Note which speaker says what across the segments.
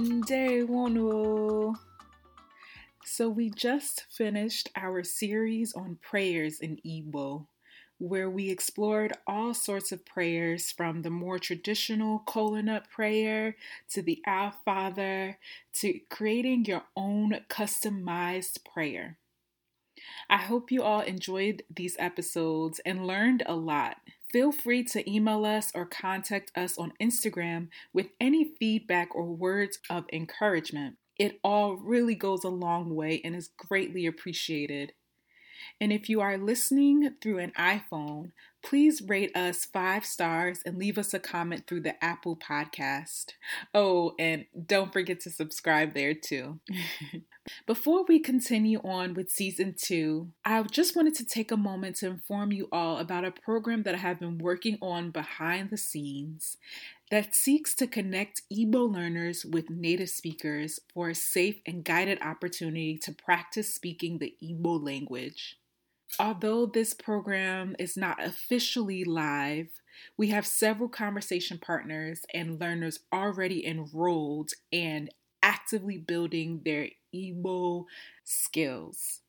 Speaker 1: Day one. So we just finished our series on prayers in Igbo, where we explored all sorts of prayers from the more traditional kola nut prayer to the Our Father to creating your own customized prayer. I hope you all enjoyed these episodes and learned a lot. Feel free to email us or contact us on Instagram with any feedback or words of encouragement. It all really goes a long way and is greatly appreciated. And if you are listening through an iPhone, please rate us five stars and leave us a comment through the Apple Podcast. Oh, and don't forget to subscribe there too. Before we continue on with season two, I just wanted to take a moment to inform you all about a program that I have been working on behind the scenes that seeks to connect Igbo learners with native speakers for a safe and guided opportunity to practice speaking the Igbo language. Although this program is not officially live, we have several conversation partners and learners already enrolled and actively building their Igbo skills.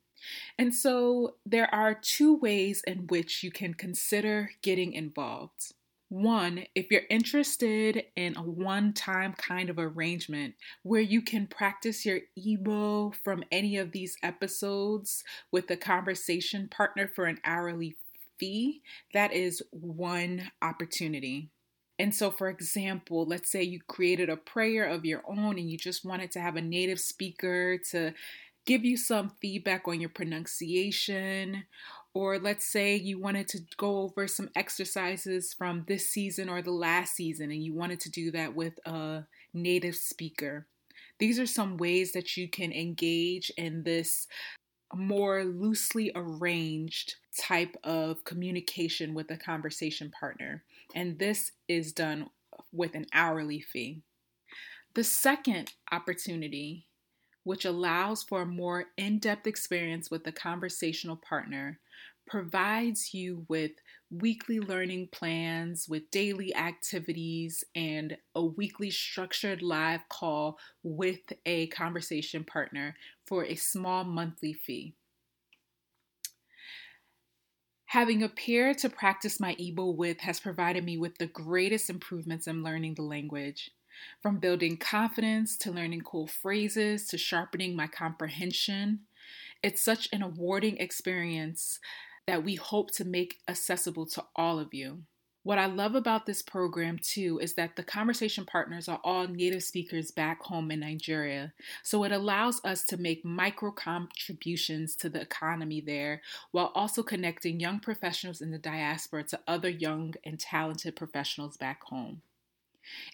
Speaker 1: And so there are two ways in which you can consider getting involved. One, if you're interested in a one time kind of arrangement where you can practice your Igbo from any of these episodes with a conversation partner for an hourly fee, that is one opportunity. And so, for example, let's say you created a prayer of your own and you just wanted to have a native speaker to give you some feedback on your pronunciation or let's say you wanted to go over some exercises from this season or the last season and you wanted to do that with a native speaker. These are some ways that you can engage in this more loosely arranged type of communication with a conversation partner. And this is done with an hourly fee. The second opportunity, which allows for a more in depth experience with a conversational partner, provides you with weekly learning plans with daily activities and a weekly structured live call with a conversation partner for a small monthly fee. Having a peer to practice my Igbo with has provided me with the greatest improvements in learning the language. From building confidence to learning cool phrases to sharpening my comprehension. It's such an awarding experience that we hope to make accessible to all of you. What I love about this program too is that the conversation partners are all native speakers back home in Nigeria. So it allows us to make micro contributions to the economy there while also connecting young professionals in the diaspora to other young and talented professionals back home.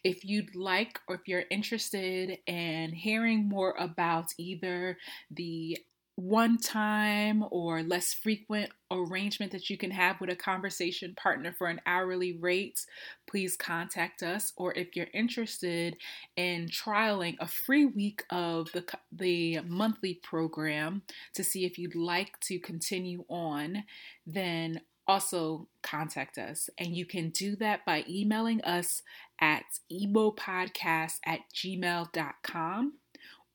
Speaker 1: If you'd like or if you're interested in hearing more about either the one time or less frequent arrangement that you can have with a conversation partner for an hourly rate, please contact us. Or if you're interested in trialing a free week of the, the monthly program to see if you'd like to continue on, then also contact us. And you can do that by emailing us at igbopodcast at gmail.com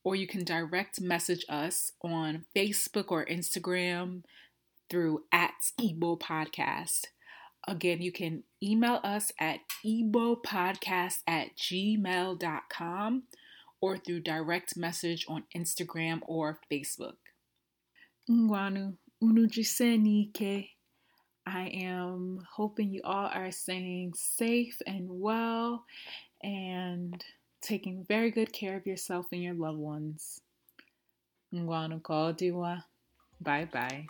Speaker 1: or you can direct message us on Facebook or Instagram through at Igbo Podcast. Again, you can email us at igbopodcast at gmail.com or through direct message on Instagram or Facebook. I am hoping you all are staying safe and well and taking very good care of yourself and your loved ones. Ngwanu Bye bye.